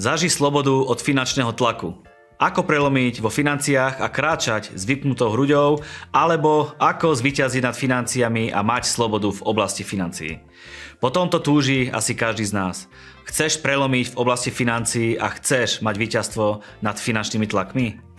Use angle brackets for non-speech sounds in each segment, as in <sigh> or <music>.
Zaži slobodu od finančného tlaku. Ako prelomiť vo financiách a kráčať s vypnutou hruďou, alebo ako zvyťaziť nad financiami a mať slobodu v oblasti financií. Po tomto túži asi každý z nás. Chceš prelomiť v oblasti financií a chceš mať víťazstvo nad finančnými tlakmi?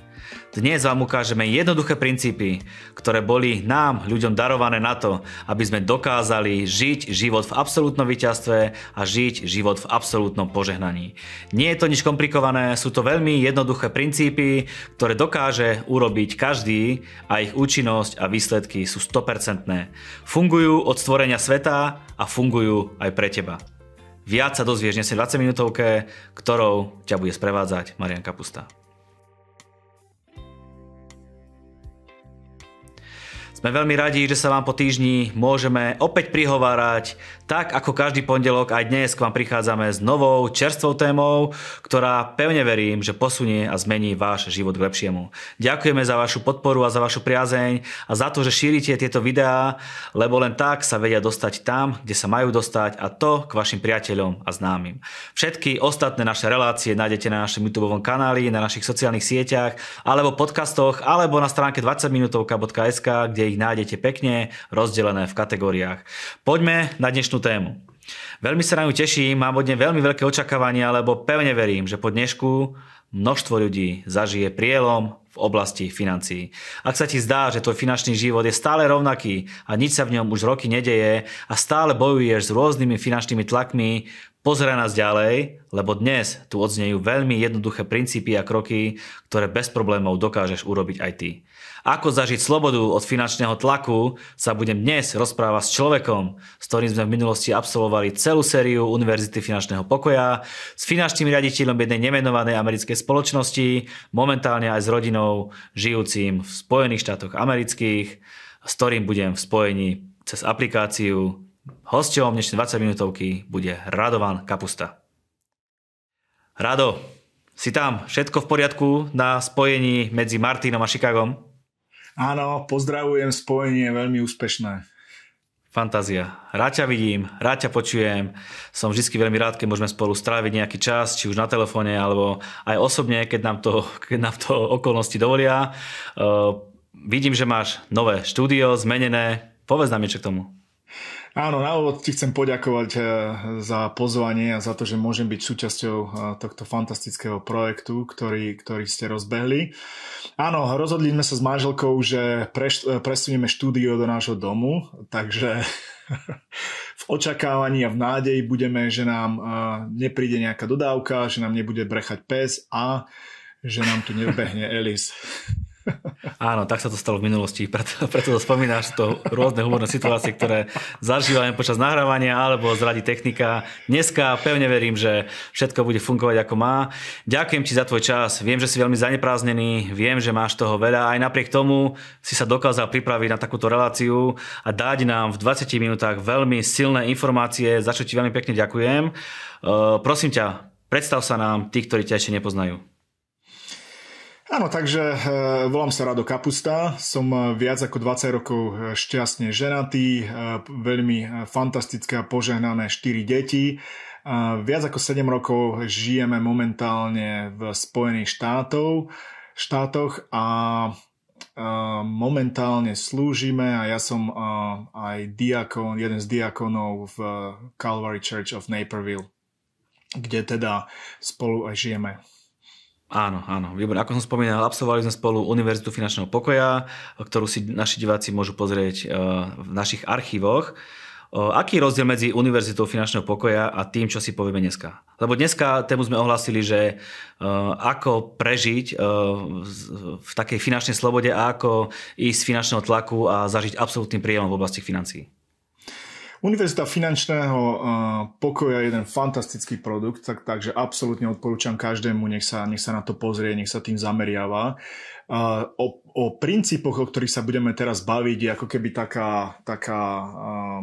Dnes vám ukážeme jednoduché princípy, ktoré boli nám, ľuďom, darované na to, aby sme dokázali žiť život v absolútnom víťazstve a žiť život v absolútnom požehnaní. Nie je to nič komplikované, sú to veľmi jednoduché princípy, ktoré dokáže urobiť každý a ich účinnosť a výsledky sú 100%. Fungujú od stvorenia sveta a fungujú aj pre teba. Viac sa dozvieš dnes 20 minútovke, ktorou ťa bude sprevádzať Marian Kapusta. Sme veľmi radi, že sa vám po týždni môžeme opäť prihovárať, tak ako každý pondelok aj dnes k vám prichádzame s novou čerstvou témou, ktorá pevne verím, že posunie a zmení váš život k lepšiemu. Ďakujeme za vašu podporu a za vašu priazeň a za to, že šírite tieto videá, lebo len tak sa vedia dostať tam, kde sa majú dostať a to k vašim priateľom a známym. Všetky ostatné naše relácie nájdete na našom YouTube kanáli, na našich sociálnych sieťach, alebo podcastoch, alebo na stránke 20minutovka.sk, kde ich nájdete pekne rozdelené v kategóriách. Poďme na dnešnú tému. Veľmi sa na ňu teším, mám od nej veľmi veľké očakávania, lebo pevne verím, že po dnešku množstvo ľudí zažije prielom v oblasti financií. Ak sa ti zdá, že tvoj finančný život je stále rovnaký a nič sa v ňom už roky nedeje a stále bojuješ s rôznymi finančnými tlakmi, pozeraj nás ďalej, lebo dnes tu odznejú veľmi jednoduché princípy a kroky, ktoré bez problémov dokážeš urobiť aj ty. Ako zažiť slobodu od finančného tlaku sa budem dnes rozprávať s človekom, s ktorým sme v minulosti absolvovali celú sériu Univerzity finančného pokoja, s finančným riaditeľom jednej nemenovanej americkej spoločnosti, momentálne aj s rodinou žijúcim v Spojených štátoch amerických, s ktorým budem v spojení cez aplikáciu. Hosťom dnešnej 20 minútovky bude Radovan Kapusta. Rado, si tam všetko v poriadku na spojení medzi Martinom a Chicagom? Áno, pozdravujem, spojenie je veľmi úspešné. Fantázia. Rád ťa vidím, rád ťa počujem. Som vždy veľmi rád, keď môžeme spolu stráviť nejaký čas, či už na telefóne, alebo aj osobne, keď nám to, <laughs> keď nám to okolnosti dovolia. Uh, vidím, že máš nové štúdio, zmenené. Povedz nám niečo k tomu. Áno, na úvod ti chcem poďakovať eh, za pozvanie a za to, že môžem byť súčasťou eh, tohto fantastického projektu, ktorý, ktorý ste rozbehli. Áno, rozhodli sme sa s manželkou, že preš, eh, presunieme štúdio do nášho domu, takže <laughs> v očakávaní a v nádeji budeme, že nám nepríde nejaká dodávka, že nám nebude brechať pes a že nám tu nebehne Elis. <laughs> Áno, tak sa to stalo v minulosti, preto, preto to spomínaš, to rôzne humorné situácie, ktoré zažívame počas nahrávania alebo zradí technika. Dneska pevne verím, že všetko bude fungovať ako má. Ďakujem ti za tvoj čas, viem, že si veľmi zanepráznený, viem, že máš toho veľa, aj napriek tomu si sa dokázal pripraviť na takúto reláciu a dať nám v 20 minútach veľmi silné informácie, za čo ti veľmi pekne ďakujem. Prosím ťa, predstav sa nám tí, ktorí ťa ešte nepoznajú. Áno, takže e, volám sa Rado Kapusta, som e, viac ako 20 rokov e, šťastne ženatý, veľmi fantastické a požehnané 4 deti. Viac ako 7 rokov žijeme momentálne v Spojených štátov, štátoch a momentálne slúžime a ja som aj diakon, jeden z diakonov v Calvary Church of Naperville, kde teda spolu aj žijeme. Áno, áno, výborné. Ako som spomínal, absolvovali sme spolu Univerzitu finančného pokoja, ktorú si naši diváci môžu pozrieť eh, v našich archívoch. Eh, aký je rozdiel medzi Univerzitou finančného pokoja a tým, čo si povieme dneska? Lebo dneska tému sme ohlásili, že eh, ako prežiť v takej finančnej slobode a ako ísť z finančného tlaku a zažiť absolútny príjem v oblasti financií. Univerzita finančného uh, pokoja je jeden fantastický produkt, tak, takže absolútne odporúčam každému, nech sa, nech sa na to pozrie, nech sa tým zameriava. Uh, o, o princípoch, o ktorých sa budeme teraz baviť, je ako keby taká, taká uh,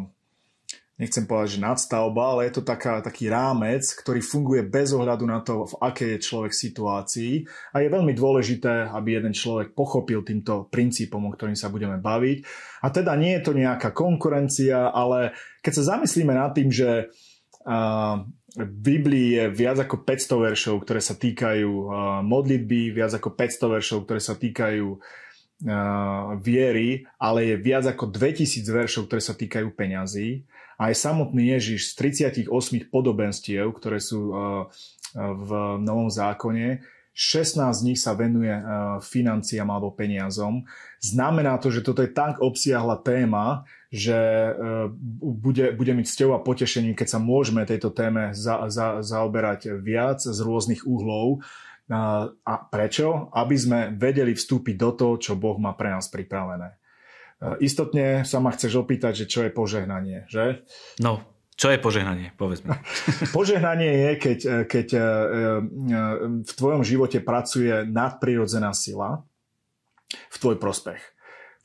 nechcem povedať, že nadstavba, ale je to taká, taký rámec, ktorý funguje bez ohľadu na to, v akej je človek situácii a je veľmi dôležité, aby jeden človek pochopil týmto princípom, o ktorým sa budeme baviť. A teda nie je to nejaká konkurencia, ale keď sa zamyslíme nad tým, že v Biblii je viac ako 500 veršov, ktoré sa týkajú modlitby, viac ako 500 veršov, ktoré sa týkajú viery, ale je viac ako 2000 veršov, ktoré sa týkajú peňazí aj samotný Ježiš z 38 podobenstiev, ktoré sú uh, uh, v Novom zákone, 16 z nich sa venuje uh, financiám alebo peniazom. Znamená to, že toto je tak obsiahla téma, že bude, bude mi cťou a potešením, keď sa môžeme tejto téme za, za, zaoberať viac z rôznych uhlov. A prečo? Aby sme vedeli vstúpiť do toho, čo Boh má pre nás pripravené. Eh, istotne sa ma chceš opýtať, že čo je požehnanie, že? No, čo je požehnanie? Povedz mi. <laughs> požehnanie je, keď, eh, keď eh, v tvojom živote pracuje nadprirodzená sila v tvoj prospech.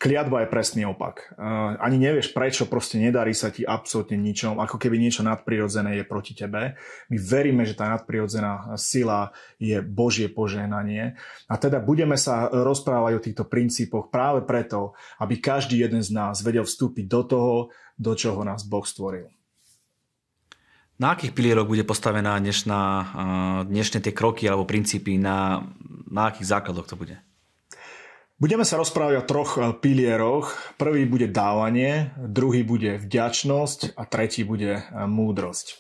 Kliatba je presný opak. Ani nevieš prečo, proste nedarí sa ti absolútne ničom, ako keby niečo nadprirodzené je proti tebe. My veríme, že tá nadprirodzená sila je Božie požehnanie. A teda budeme sa rozprávať o týchto princípoch práve preto, aby každý jeden z nás vedel vstúpiť do toho, do čoho nás Boh stvoril. Na akých pilieroch bude postavená dnešná, dnešné tie kroky alebo princípy, na, na akých základoch to bude? Budeme sa rozprávať o troch eh, pilieroch. Prvý bude dávanie, druhý bude vďačnosť a tretí bude eh, múdrosť.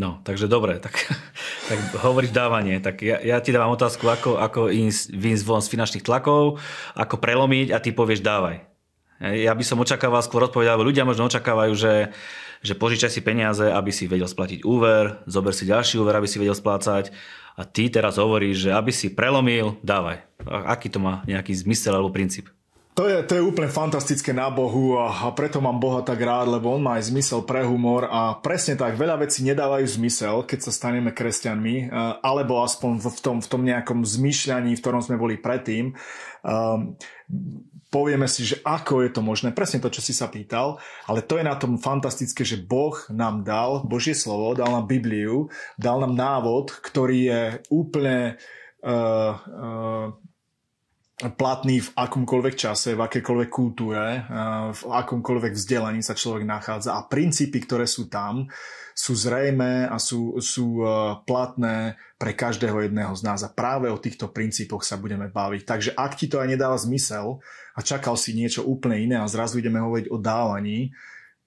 No, takže dobre, tak, <laughs> tak hovoríš dávanie. Tak ja, ja ti dávam otázku, ako, ako ísť von z finančných tlakov, ako prelomiť a ty povieš dávaj. Ja by som očakával skôr odpovedať, alebo ľudia možno očakávajú, že, že požičaj si peniaze, aby si vedel splatiť úver, zober si ďalší úver, aby si vedel splácať a ty teraz hovoríš, že aby si prelomil, dávaj. Aký to má nejaký zmysel alebo princíp? To je, to je úplne fantastické na Bohu a, a preto mám Boha tak rád, lebo on má aj zmysel pre humor a presne tak, veľa vecí nedávajú zmysel, keď sa staneme kresťanmi, alebo aspoň v tom, v tom nejakom zmýšľaní, v ktorom sme boli predtým. Um, povieme si, že ako je to možné, presne to, čo si sa pýtal, ale to je na tom fantastické, že Boh nám dal Božie slovo, dal nám Bibliu, dal nám návod, ktorý je úplne uh, uh, platný v akomkoľvek čase, v akékoľvek kultúre, uh, v akomkoľvek vzdelaní sa človek nachádza a princípy, ktoré sú tam, sú zrejmé a sú, sú platné pre každého jedného z nás a práve o týchto princípoch sa budeme baviť. Takže ak ti to aj nedáva zmysel, a čakal si niečo úplne iné a zrazu ideme hovoriť o dávaní,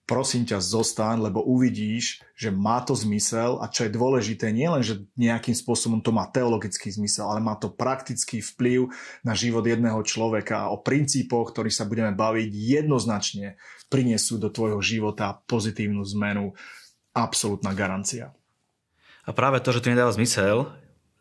prosím ťa, zostaň, lebo uvidíš, že má to zmysel a čo je dôležité, nie len, že nejakým spôsobom to má teologický zmysel, ale má to praktický vplyv na život jedného človeka a o princípoch, ktorých sa budeme baviť, jednoznačne prinesú do tvojho života pozitívnu zmenu. Absolutná garancia. A práve to, že to nedáva zmysel,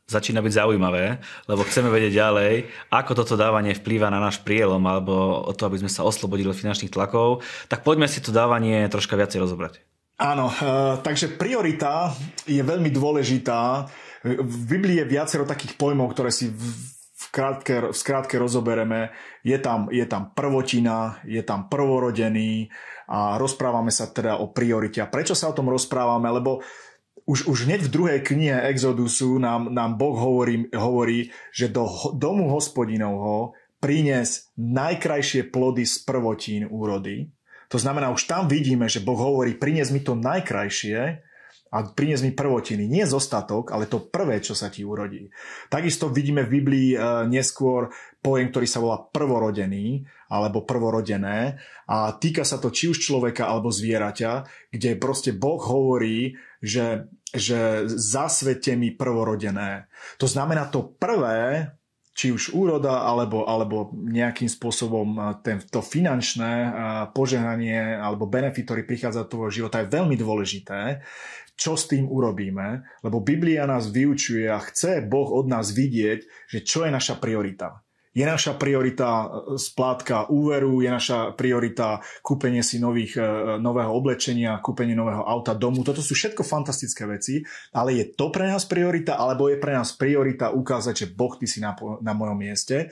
začína byť zaujímavé, lebo chceme vedieť ďalej, ako toto dávanie vplýva na náš prielom alebo o to, aby sme sa oslobodili od finančných tlakov. Tak poďme si to dávanie troška viacej rozobrať. Áno, uh, takže priorita je veľmi dôležitá. V Biblii je viacero takých pojmov, ktoré si v, krátke, v skrátke rozobereme. Je tam, je tam prvotina, je tam prvorodený a rozprávame sa teda o priorite. A prečo sa o tom rozprávame? Lebo uh, už, už hneď v druhej knihe Exodusu nám, nám Boh hovorí, hovorí, že do domu hospodinovho prines najkrajšie plody z prvotín úrody. To znamená, už tam vidíme, že Boh hovorí, prinies mi to najkrajšie a prinies mi prvotiny. Nie zostatok, ale to prvé, čo sa ti urodí. Takisto vidíme v Biblii e, neskôr pojem, ktorý sa volá prvorodený alebo prvorodené a týka sa to či už človeka alebo zvieraťa, kde proste Boh hovorí, že že zasvete mi prvorodené. To znamená to prvé, či už úroda alebo, alebo nejakým spôsobom ten, to finančné požehnanie alebo benefit, ktorý prichádza do tvojho života je veľmi dôležité, čo s tým urobíme, lebo Biblia nás vyučuje a chce Boh od nás vidieť, že čo je naša priorita. Je naša priorita e, splátka úveru, je naša priorita kúpenie si nových, e, nového oblečenia, kúpenie nového auta, domu. Toto sú všetko fantastické veci, ale je to pre nás priorita, alebo je pre nás priorita ukázať, že Boh ty si na, na mojom mieste.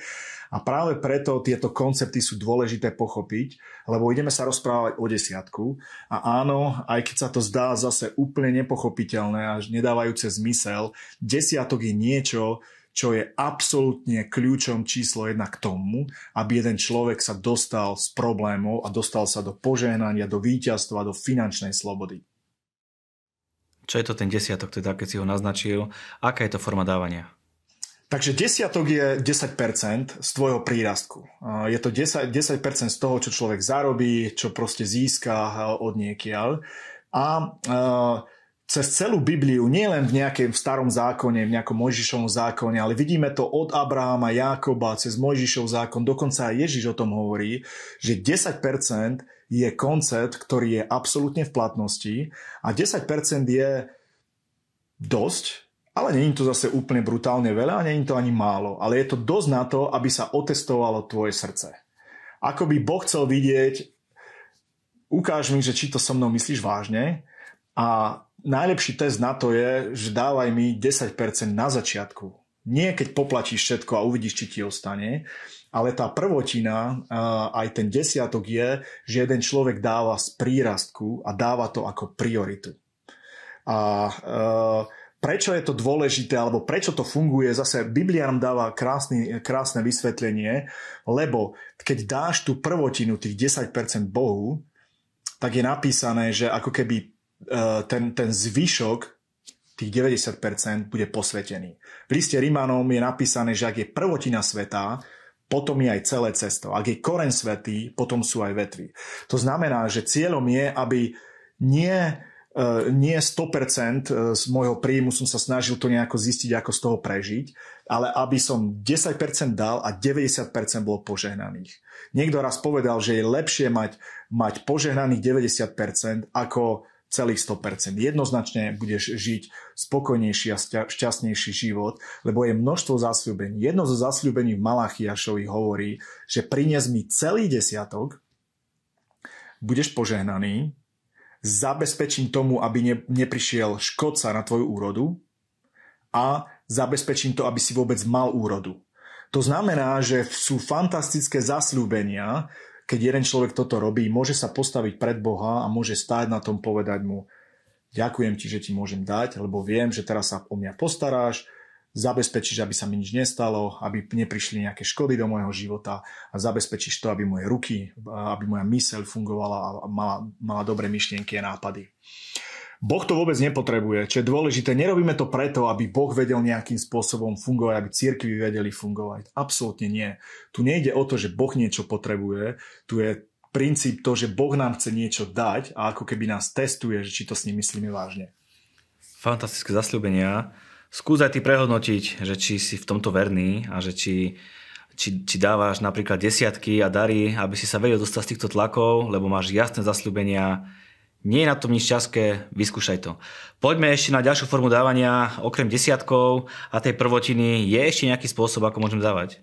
A práve preto tieto koncepty sú dôležité pochopiť, lebo ideme sa rozprávať o desiatku. A áno, aj keď sa to zdá zase úplne nepochopiteľné až nedávajúce zmysel, desiatok je niečo, čo je absolútne kľúčom číslo jedna k tomu, aby jeden človek sa dostal z problémov a dostal sa do požehnania, do víťazstva, do finančnej slobody. Čo je to ten desiatok, teda keď si ho naznačil? Aká je to forma dávania? Takže desiatok je 10% z tvojho prírastku. Je to 10%, 10% z toho, čo človek zarobí, čo proste získa od niekiaľ. A cez celú Bibliu, nie len v nejakém starom zákone, v nejakom Mojžišovom zákone, ale vidíme to od Abrahama, Jakoba, cez Mojžišov zákon, dokonca aj Ježiš o tom hovorí, že 10% je koncept, ktorý je absolútne v platnosti a 10% je dosť, ale je to zase úplne brutálne veľa a je to ani málo, ale je to dosť na to, aby sa otestovalo tvoje srdce. Ako by Boh chcel vidieť, ukáž mi, že či to so mnou myslíš vážne a najlepší test na to je, že dávaj mi 10% na začiatku. Nie keď poplatíš všetko a uvidíš, či ti ostane, ale tá prvotina, aj ten desiatok je, že jeden človek dáva z prírastku a dáva to ako prioritu. A prečo je to dôležité, alebo prečo to funguje, zase Biblia nám dáva krásny, krásne vysvetlenie, lebo keď dáš tú prvotinu, tých 10% Bohu, tak je napísané, že ako keby ten, ten zvyšok tých 90% bude posvetený. V liste Rímanom je napísané, že ak je prvotina sveta, potom je aj celé cesto. Ak je koren svetý, potom sú aj vetvy. To znamená, že cieľom je, aby nie, eh, nie 100% eh, z môjho príjmu som sa snažil to nejako zistiť, ako z toho prežiť, ale aby som 10% dal a 90% bol požehnaných. Niekto raz povedal, že je lepšie mať, mať požehnaných 90% ako celých 100%. Jednoznačne budeš žiť spokojnejší a šťastnejší život, lebo je množstvo zasľúbení. Jedno zo zasľúbení v Malachiašovi hovorí, že prinies mi celý desiatok, budeš požehnaný, zabezpečím tomu, aby ne, neprišiel škodca na tvoju úrodu a zabezpečím to, aby si vôbec mal úrodu. To znamená, že sú fantastické zasľúbenia, keď jeden človek toto robí, môže sa postaviť pred Boha a môže stáť na tom povedať mu, ďakujem ti, že ti môžem dať, lebo viem, že teraz sa o mňa postaráš, zabezpečíš, aby sa mi nič nestalo, aby neprišli nejaké škody do môjho života a zabezpečíš to, aby moje ruky, aby moja myseľ fungovala a mala, mala dobré myšlienky a nápady. Boh to vôbec nepotrebuje. Čo je dôležité, nerobíme to preto, aby Boh vedel nejakým spôsobom fungovať, aby církvy vedeli fungovať. Absolútne nie. Tu nejde o to, že Boh niečo potrebuje. Tu je princíp to, že Boh nám chce niečo dať a ako keby nás testuje, že či to s ním myslíme vážne. Fantastické zasľúbenia. Skús aj ty prehodnotiť, že či si v tomto verný a že či, či, či dávaš napríklad desiatky a dary, aby si sa vedel dostať z týchto tlakov, lebo máš jasné zasľúbenia, nie je na tom nič ťažké, vyskúšaj to. Poďme ešte na ďalšiu formu dávania. Okrem desiatkov a tej prvotiny, je ešte nejaký spôsob, ako môžem dávať?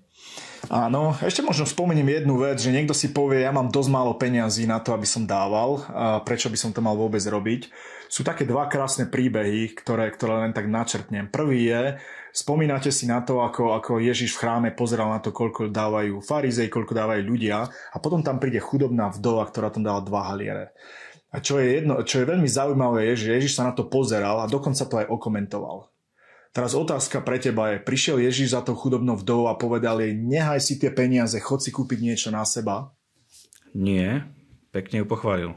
Áno, ešte možno spomeniem jednu vec, že niekto si povie, ja mám dosť málo peňazí na to, aby som dával, a prečo by som to mal vôbec robiť. Sú také dva krásne príbehy, ktoré, ktoré len tak načrtnem. Prvý je, spomínate si na to, ako, ako Ježiš v chráme pozeral na to, koľko dávajú farizej, koľko dávajú ľudia a potom tam príde chudobná vdova, ktorá tam dala dva haliere. A čo je, jedno, čo je veľmi zaujímavé, je, že Ježiš sa na to pozeral a dokonca to aj okomentoval. Teraz otázka pre teba je, prišiel Ježiš za tou chudobnou vdovou a povedal jej, nehaj si tie peniaze, chod si kúpiť niečo na seba? Nie, pekne ju pochválil.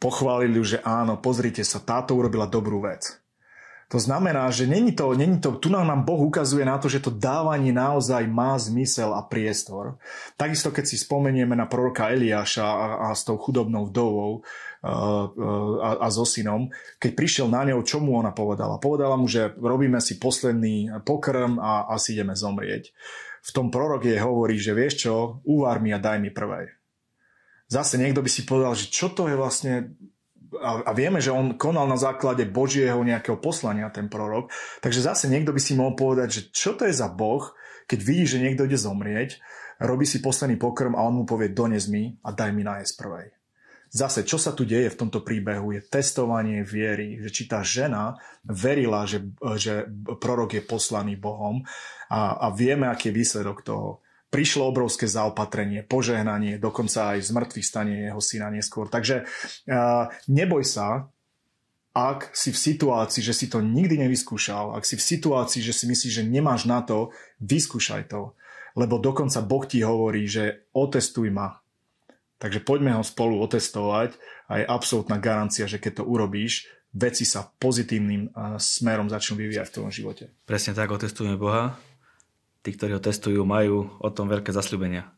Pochválili ju, že áno, pozrite sa, táto urobila dobrú vec. To znamená, že není to, není to, tu nám Boh ukazuje na to, že to dávanie naozaj má zmysel a priestor. Takisto keď si spomenieme na proroka Eliáša a, a s tou chudobnou vdovou a, a so synom, keď prišiel na ňou, čo mu ona povedala? Povedala mu, že robíme si posledný pokrm a asi ideme zomrieť. V tom prorok jej hovorí, že vieš čo, uvar mi a daj mi prvej. Zase niekto by si povedal, že čo to je vlastne a, a vieme, že on konal na základe Božieho nejakého poslania, ten prorok. Takže zase niekto by si mohol povedať, že čo to je za Boh, keď vidí, že niekto ide zomrieť, robí si posledný pokrm a on mu povie dones mi a daj mi nájsť prvej. Zase, čo sa tu deje v tomto príbehu, je testovanie viery, že či tá žena verila, že, že prorok je poslaný Bohom a, a vieme, aký je výsledok toho. Prišlo obrovské zaopatrenie, požehnanie, dokonca aj z mŕtvych stane jeho syna neskôr. Takže uh, neboj sa, ak si v situácii, že si to nikdy nevyskúšal, ak si v situácii, že si myslíš, že nemáš na to, vyskúšaj to. Lebo dokonca Boh ti hovorí, že otestuj ma, Takže poďme ho spolu otestovať a je absolútna garancia, že keď to urobíš, veci sa pozitívnym smerom začnú vyvíjať v tvojom živote. Presne tak otestujeme Boha. Tí, ktorí ho testujú, majú o tom veľké zasľúbenia.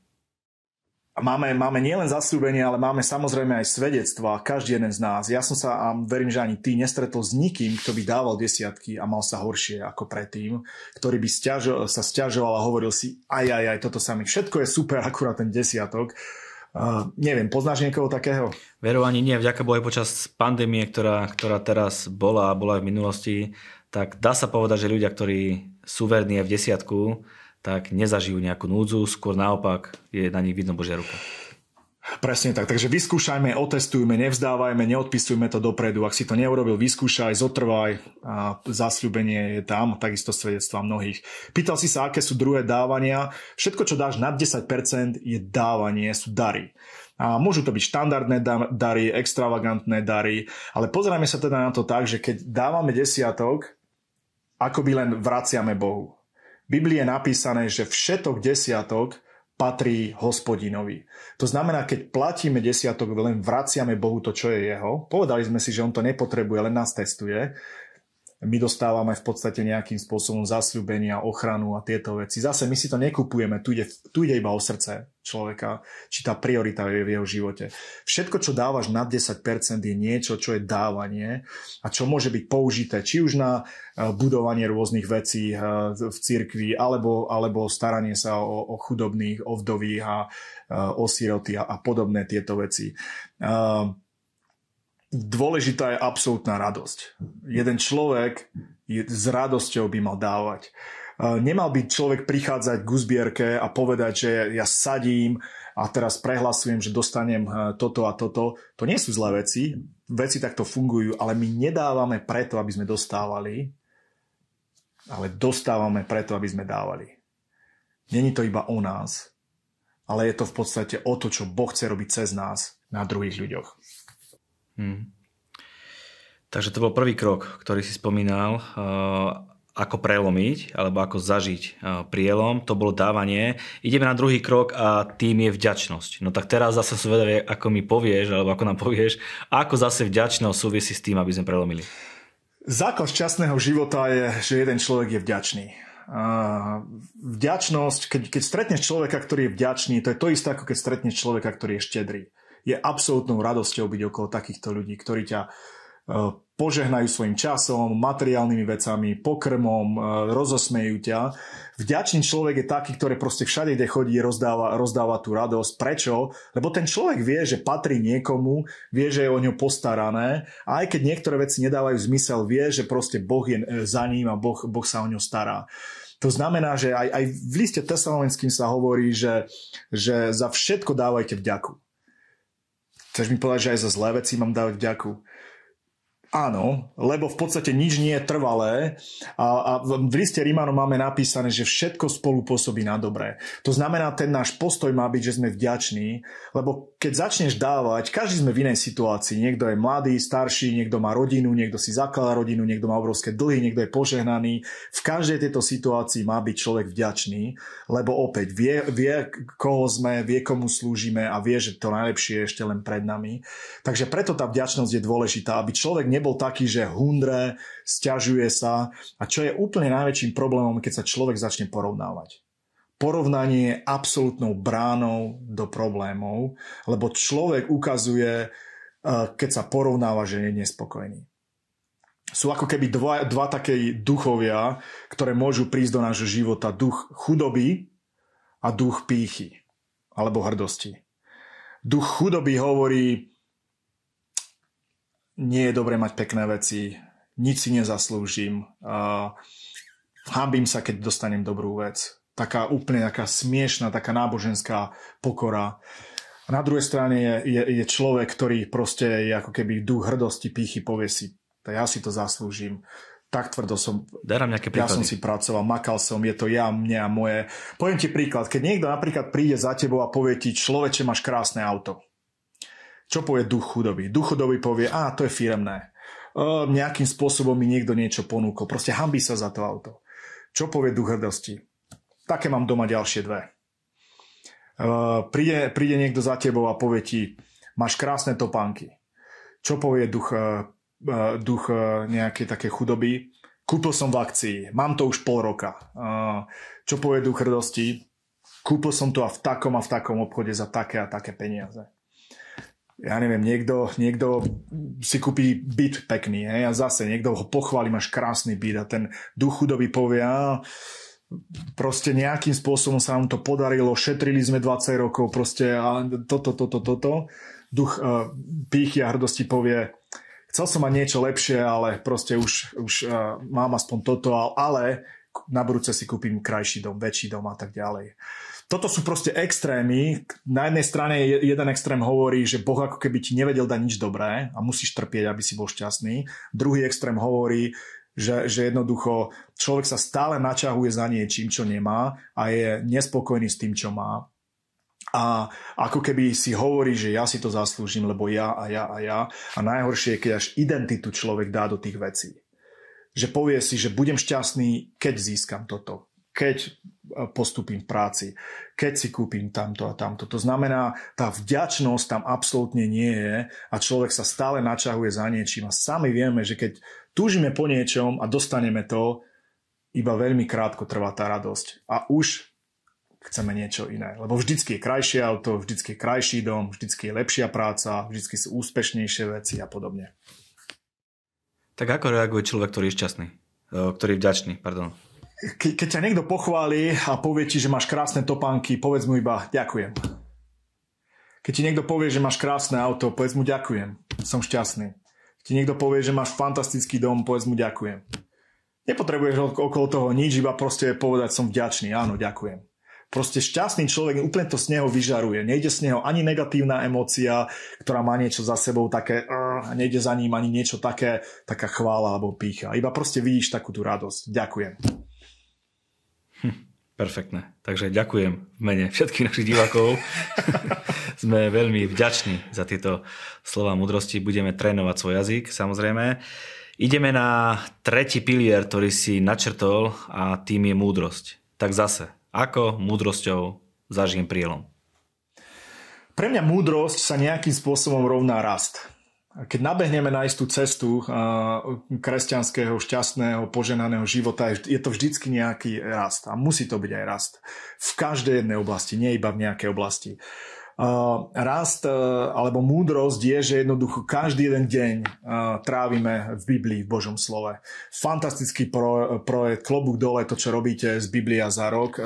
A máme, máme nielen zasľúbenie, ale máme samozrejme aj svedectva, každý jeden z nás. Ja som sa, a verím, že ani ty, nestretol s nikým, kto by dával desiatky a mal sa horšie ako predtým, ktorý by stiažo, sa stiažoval a hovoril si, aj, aj, aj, toto sa mi, všetko je super, <laughs> akurát ten desiatok. Uh, neviem, poznáš niekoho takého? Veru ani nie, vďaka Bohu počas pandémie, ktorá, ktorá teraz bola a bola aj v minulosti, tak dá sa povedať, že ľudia, ktorí sú verní aj v desiatku, tak nezažijú nejakú núdzu, skôr naopak je na nich vidno Božia ruka. Presne tak, takže vyskúšajme, otestujme, nevzdávajme, neodpisujme to dopredu. Ak si to neurobil, vyskúšaj, zotrvaj a zasľúbenie je tam, takisto svedectva mnohých. Pýtal si sa, aké sú druhé dávania. Všetko, čo dáš nad 10% je dávanie, sú dary. A môžu to byť štandardné dary, extravagantné dary, ale pozrieme sa teda na to tak, že keď dávame desiatok, ako by len vraciame Bohu. V Biblii je napísané, že všetok desiatok patrí hospodinovi. To znamená, keď platíme desiatok, len vraciame Bohu to, čo je jeho. Povedali sme si, že on to nepotrebuje, len nás testuje my dostávame v podstate nejakým spôsobom zasľúbenia, ochranu a tieto veci. Zase my si to nekupujeme, tu ide, tu ide iba o srdce človeka, či tá priorita je v jeho živote. Všetko, čo dávaš nad 10% je niečo, čo je dávanie a čo môže byť použité či už na e, budovanie rôznych vecí e, v cirkvi, alebo, alebo staranie sa o, o chudobných, o vdových a e, o siroty a, a podobné tieto veci dôležitá je absolútna radosť. Jeden človek s radosťou by mal dávať. Nemal by človek prichádzať k uzbierke a povedať, že ja sadím a teraz prehlasujem, že dostanem e, toto a toto. To nie sú zlé veci. Veci takto fungujú, ale my nedávame preto, aby sme dostávali, ale dostávame preto, aby sme dávali. Není to iba o nás, ale je to v podstate o to, čo Boh chce robiť cez nás na druhých ľuďoch. Hmm. Takže to bol prvý krok, ktorý si spomínal, uh, ako prelomiť alebo ako zažiť uh, prielom. To bolo dávanie. Ideme na druhý krok a tým je vďačnosť. No tak teraz zase sú vedavie, ako mi povieš, alebo ako nám povieš, ako zase vďačnosť súvisí s tým, aby sme prelomili. Základ šťastného života je, že jeden človek je vďačný. Uh, vďačnosť, keď, keď stretneš človeka, ktorý je vďačný, to je to isté, ako keď stretneš človeka, ktorý je štedrý je absolútnou radosťou byť okolo takýchto ľudí, ktorí ťa e, požehnajú svojim časom, materiálnymi vecami, pokrmom, e, rozosmejú ťa. Vďačný človek je taký, ktorý proste všade, kde chodí, rozdáva, rozdáva tú radosť. Prečo? Lebo ten človek vie, že patrí niekomu, vie, že je o ňo postarané a aj keď niektoré veci nedávajú zmysel, vie, že proste Boh je e, za ním a Boh, boh sa o ňo stará. To znamená, že aj, aj v liste tesalonickým sa hovorí, že, že za všetko dávajte vďaku. Chceš mi povedať, že aj za zlé veci mám dávať vďaku? Áno, lebo v podstate nič nie je trvalé a, a v liste Rímanom máme napísané, že všetko spolu pôsobí na dobré. To znamená, ten náš postoj má byť, že sme vďační, lebo keď začneš dávať, každý sme v inej situácii. Niekto je mladý, starší, niekto má rodinu, niekto si zakladá rodinu, niekto má obrovské dlhy, niekto je požehnaný. V každej tejto situácii má byť človek vďačný, lebo opäť vie, vie koho sme, vie komu slúžime a vie, že to najlepšie je ešte len pred nami. Takže preto tá vďačnosť je dôležitá, aby človek nebol taký, že hundre, stiažuje sa a čo je úplne najväčším problémom, keď sa človek začne porovnávať. Porovnanie je absolútnou bránou do problémov, lebo človek ukazuje, eh, keď sa porovnáva, že je nespokojný. Sú ako keby dva, dva také duchovia, ktoré môžu prísť do nášho života. Duch chudoby a duch pýchy alebo hrdosti. Duch chudoby hovorí, nie je dobré mať pekné veci, nič si nezaslúžim, uh, hambím sa, keď dostanem dobrú vec. taká úplne taká smiešná, taká náboženská pokora. A na druhej strane je, je, je človek, ktorý proste je ako keby duch hrdosti, pýchy, povie si, ja si to zaslúžim, tak tvrdo som, Darám nejaké ja som si pracoval, makal som, je to ja, mne a moje. Poviem ti príklad, keď niekto napríklad príde za tebou a povie ti, človeče, máš krásne auto. Čo povie duch chudoby? Duch chudoby povie, a to je firemné. Uh, nejakým spôsobom mi niekto niečo ponúkol. Proste hambí sa za to auto. Čo povie duch hrdosti? Také mám doma ďalšie dve. Uh, príde, príde niekto za tebou a povie ti, máš krásne topánky. Čo povie duch, uh, duch nejakej také chudoby? Kúpil som v akcii, mám to už pol roka. Čo povie duch hrdosti? Kúpil som to a v takom a v takom obchode za také a také peniaze. Ja neviem, niekto, niekto si kúpi byt pekný hej, a zase niekto ho pochváli, máš krásny byt a ten duch chudoby povie, a proste nejakým spôsobom sa nám to podarilo, šetrili sme 20 rokov, proste a toto, toto, toto. Duch uh, pýchy a hrdosti povie, chcel som mať niečo lepšie, ale proste už, už uh, mám aspoň toto, ale na budúce si kúpim krajší dom, väčší dom a tak ďalej. Toto sú proste extrémy. Na jednej strane jeden extrém hovorí, že Boh ako keby ti nevedel dať nič dobré a musíš trpieť, aby si bol šťastný. Druhý extrém hovorí, že, že jednoducho človek sa stále načahuje za niečím, čo nemá a je nespokojný s tým, čo má. A ako keby si hovorí, že ja si to zaslúžim, lebo ja a ja a ja. A najhoršie je, keď až identitu človek dá do tých vecí. Že povie si, že budem šťastný, keď získam toto. Keď postupím v práci, keď si kúpim tamto a tamto. To znamená, tá vďačnosť tam absolútne nie je a človek sa stále načahuje za niečím a sami vieme, že keď túžime po niečom a dostaneme to, iba veľmi krátko trvá tá radosť. A už chceme niečo iné. Lebo vždycky je krajšie auto, vždycky je krajší dom, vždycky je lepšia práca, vždycky sú úspešnejšie veci a podobne. Tak ako reaguje človek, ktorý je šťastný? Ktorý je vďačný, pardon. Ke, keď ťa niekto pochváli a povie ti, že máš krásne topánky, povedz mu iba ďakujem. Keď ti niekto povie, že máš krásne auto, povedz mu ďakujem. Som šťastný ti niekto povie, že máš fantastický dom, povedz mu ďakujem. Nepotrebuješ okolo toho nič, iba proste povedať som vďačný, áno, ďakujem. Proste šťastný človek úplne to z neho vyžaruje. Nejde z neho ani negatívna emócia, ktorá má niečo za sebou také, a nejde za ním ani niečo také, taká chvála alebo pícha. Iba proste vidíš takú tú radosť. Ďakujem. Hm. Perfektné. Takže ďakujem v mene všetkých našich divákov. <laughs> Sme veľmi vďační za tieto slova múdrosti. Budeme trénovať svoj jazyk, samozrejme. Ideme na tretí pilier, ktorý si načrtol a tým je múdrosť. Tak zase, ako múdrosťou zažijem prielom? Pre mňa múdrosť sa nejakým spôsobom rovná rast keď nabehneme na istú cestu kresťanského, šťastného, poženaného života, je to vždycky nejaký rast. A musí to byť aj rast. V každej jednej oblasti, nie iba v nejakej oblasti. Rast alebo múdrosť je, že jednoducho každý jeden deň trávime v Biblii, v Božom slove. Fantastický projekt, klobúk dole, to, čo robíte z Biblia za rok.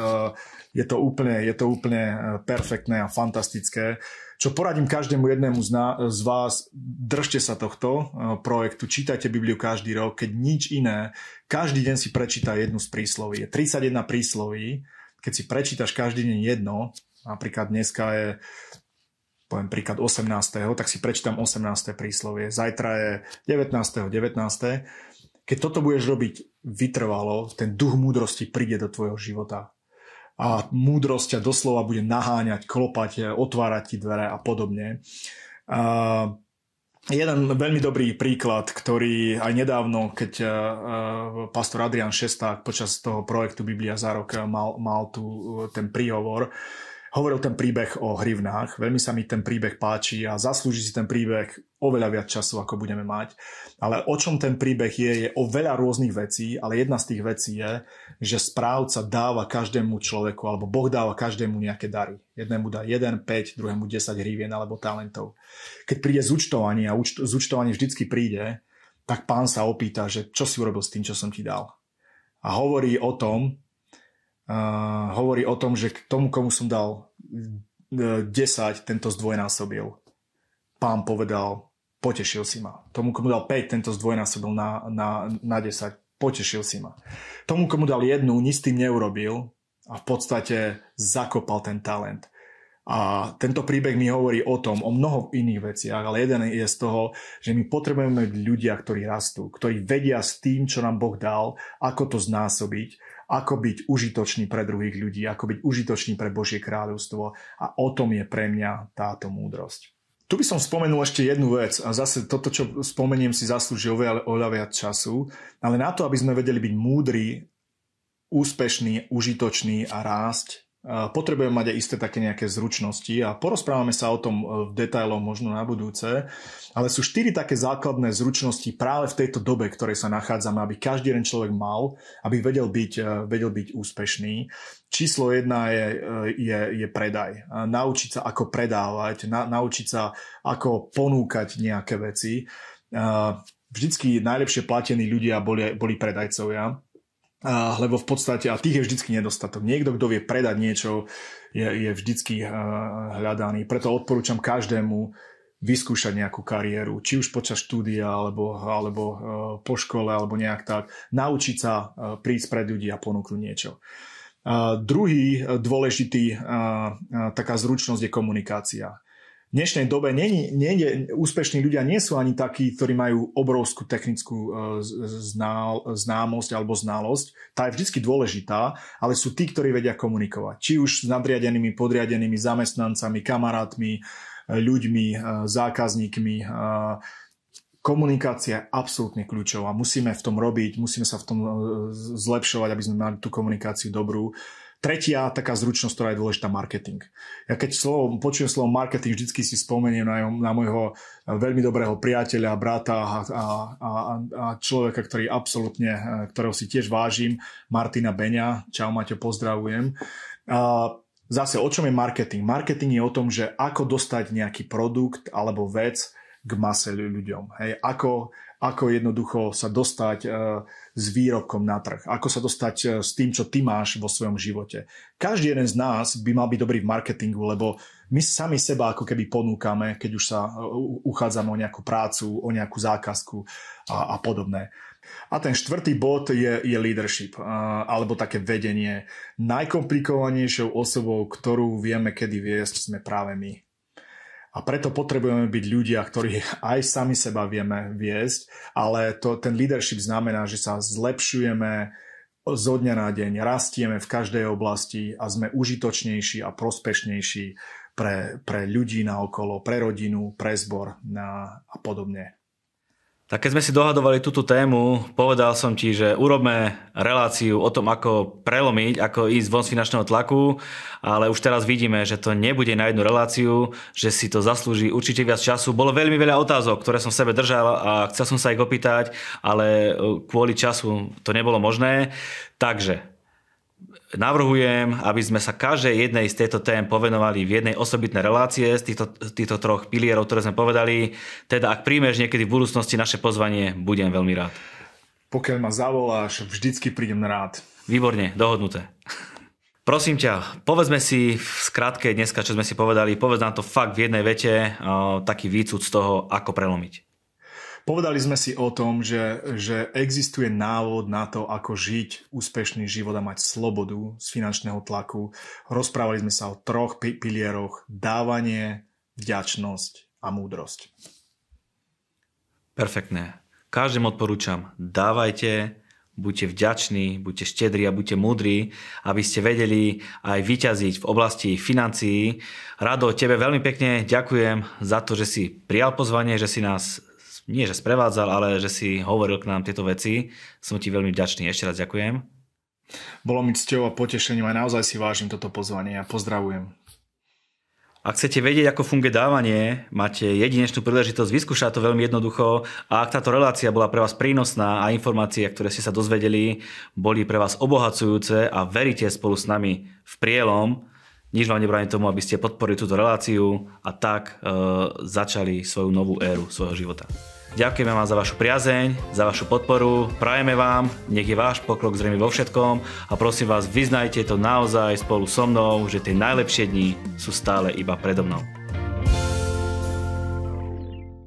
Je to úplne, je to úplne perfektné a fantastické čo poradím každému jednému z, vás, držte sa tohto projektu, čítajte Bibliu každý rok, keď nič iné, každý deň si prečíta jednu z prísloví. Je 31 prísloví, keď si prečítaš každý deň jedno, napríklad dneska je poviem príklad 18. tak si prečítam 18. príslovie, zajtra je 19. 19. Keď toto budeš robiť vytrvalo, ten duch múdrosti príde do tvojho života a múdrosť ťa doslova bude naháňať, klopať, otvárať ti dvere a podobne. A jeden veľmi dobrý príklad, ktorý aj nedávno, keď pastor Adrian Šesták počas toho projektu Biblia za rok mal, mal tu ten príhovor, hovoril ten príbeh o hrivnách. Veľmi sa mi ten príbeh páči a zaslúži si ten príbeh oveľa viac času, ako budeme mať. Ale o čom ten príbeh je, je o veľa rôznych vecí, ale jedna z tých vecí je, že správca dáva každému človeku, alebo Boh dáva každému nejaké dary. Jednému dá 1, 5, druhému 10 hrivien alebo talentov. Keď príde zúčtovanie a zúčtovanie vždycky príde, tak pán sa opýta, že čo si urobil s tým, čo som ti dal. A hovorí o tom, uh, hovorí o tom, že k tomu, komu som dal 10, e, tento zdvojnásobil. Pán povedal, potešil si ma. Tomu, komu dal 5, tento zdvojnásobil na, na, na 10, potešil si ma. Tomu, komu dal jednu, nič s tým neurobil, a v podstate zakopal ten talent. A tento príbeh mi hovorí o tom, o mnoho iných veciach, ale jeden je z toho, že my potrebujeme ľudia, ktorí rastú, ktorí vedia s tým, čo nám Boh dal, ako to znásobiť, ako byť užitočný pre druhých ľudí, ako byť užitočný pre Božie kráľovstvo a o tom je pre mňa táto múdrosť. Tu by som spomenul ešte jednu vec a zase toto, čo spomeniem, si zaslúži oveľa, viac času, ale na to, aby sme vedeli byť múdri, úspešní, užitoční a rásť, potrebujeme mať aj isté také nejaké zručnosti a porozprávame sa o tom e, v detailoch možno na budúce, ale sú štyri také základné zručnosti práve v tejto dobe, ktorej sa nachádzame, aby každý jeden človek mal, aby vedel byť, e, vedel byť úspešný. Číslo jedna je, e, je, je predaj. Naučiť sa, ako predávať, na, naučiť sa, ako ponúkať nejaké veci. Vždycky najlepšie platení ľudia boli, boli predajcovia lebo v podstate, a tých je vždycky nedostatok. Niekto, kto vie predať niečo, je, je vždycky hľadaný. Preto odporúčam každému vyskúšať nejakú kariéru, či už počas štúdia, alebo, alebo uh, po škole, alebo nejak tak. Naučiť sa uh, prísť pred ľudí a ponúknuť niečo. Uh, druhý dôležitý uh, uh, taká zručnosť je komunikácia dnešnej dobe nie, nie, úspešní ľudia nie sú ani takí, ktorí majú obrovskú technickú e, znál, známosť alebo znalosť. Tá je vždy dôležitá, ale sú tí, ktorí vedia komunikovať. Či už s nadriadenými, podriadenými zamestnancami, kamarátmi, e, ľuďmi, e, zákazníkmi. Komunikácia je absolútne kľúčová. Musíme v tom robiť, musíme sa v tom zlepšovať, aby sme mali tú komunikáciu dobrú. Tretia taká zručnosť, ktorá je dôležitá, marketing. Ja keď slovo, počujem slovo marketing, vždycky si spomeniem na, na môjho veľmi dobrého priateľa, brata a, a, a, a človeka, ktorý absolútne, ktorého si tiež vážim, Martina Beňa. Čau Maťo, pozdravujem. A zase, o čom je marketing? Marketing je o tom, že ako dostať nejaký produkt alebo vec k mase ľuďom. Hej, ako, ako jednoducho sa dostať e, s výrobkom na trh, ako sa dostať e, s tým, čo ty máš vo svojom živote. Každý jeden z nás by mal byť dobrý v marketingu, lebo my sami seba ako keby ponúkame, keď už sa e, uchádzame o nejakú prácu, o nejakú zákazku a, a podobné. A ten štvrtý bod je, je leadership, alebo také vedenie. Najkomplikovanejšou osobou, ktorú vieme kedy viesť, sme práve my. A preto potrebujeme byť ľudia, ktorí <laughs> aj sami seba vieme viesť, ale to, ten leadership znamená, že sa zlepšujeme zo dňa na deň, rastieme v každej oblasti a sme užitočnejší a prospešnejší pre, pre ľudí na okolo, pre rodinu, pre zbor a, a podobne. Tak keď sme si dohadovali túto tému, povedal som ti, že urobme reláciu o tom, ako prelomiť, ako ísť von z finančného tlaku, ale už teraz vidíme, že to nebude na jednu reláciu, že si to zaslúži určite viac času. Bolo veľmi veľa otázok, ktoré som v sebe držal a chcel som sa ich opýtať, ale kvôli času to nebolo možné. Takže navrhujem, aby sme sa každej jednej z tejto tém povenovali v jednej osobitnej relácie z týchto, týchto troch pilierov, ktoré sme povedali. Teda ak príjmeš niekedy v budúcnosti naše pozvanie, budem veľmi rád. Pokiaľ ma zavoláš, vždycky prídem rád. Výborne, dohodnuté. Prosím ťa, povedzme si v skratke dneska, čo sme si povedali, povedz nám to fakt v jednej vete, taký výcud z toho, ako prelomiť. Povedali sme si o tom, že, že existuje návod na to, ako žiť úspešný život a mať slobodu z finančného tlaku. Rozprávali sme sa o troch pilieroch. Dávanie, vďačnosť a múdrosť. Perfektné. Každému odporúčam, dávajte, buďte vďační, buďte štedrí a buďte múdri, aby ste vedeli aj vyťaziť v oblasti financií. Rado, tebe veľmi pekne ďakujem za to, že si prijal pozvanie, že si nás nie že sprevádzal, ale že si hovoril k nám tieto veci. Som ti veľmi vďačný. Ešte raz ďakujem. Bolo mi cťou a potešením a naozaj si vážim toto pozvanie a pozdravujem. Ak chcete vedieť, ako funguje dávanie, máte jedinečnú príležitosť vyskúšať to veľmi jednoducho a ak táto relácia bola pre vás prínosná a informácie, ktoré ste sa dozvedeli, boli pre vás obohacujúce a veríte spolu s nami v prielom, nič vám nebráni tomu, aby ste podporili túto reláciu a tak e, začali svoju novú éru svojho života. Ďakujeme vám za vašu priazeň, za vašu podporu, prajeme vám, nech je váš pokrok zrejme vo všetkom a prosím vás, vyznajte to naozaj spolu so mnou, že tie najlepšie dni sú stále iba predo mnou.